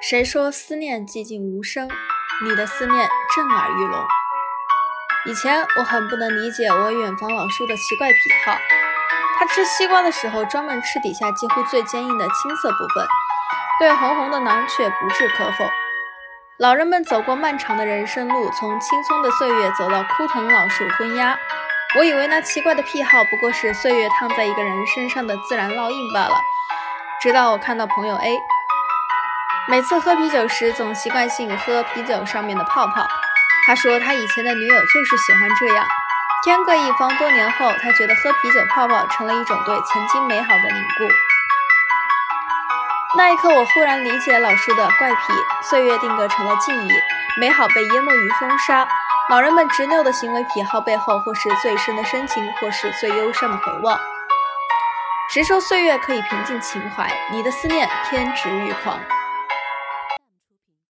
谁说思念寂静无声？你的思念震耳欲聋。以前我很不能理解我远房老叔的奇怪癖好，他吃西瓜的时候专门吃底下几乎最坚硬的青色部分，对红红的囊却不置可否。老人们走过漫长的人生路，从青葱的岁月走到枯藤老树昏鸦。我以为那奇怪的癖好不过是岁月烫在一个人身上的自然烙印罢了。直到我看到朋友 A，每次喝啤酒时总习惯性喝啤酒上面的泡泡。他说他以前的女友就是喜欢这样。天各一方，多年后，他觉得喝啤酒泡泡成了一种对曾经美好的凝固。那一刻，我忽然理解老叔的怪癖，岁月定格成了记忆，美好被淹没于风沙。老人们执拗的行为癖好背后，或是最深的深情，或是最忧伤的回望。谁说岁月可以平静情怀？你的思念偏执欲狂。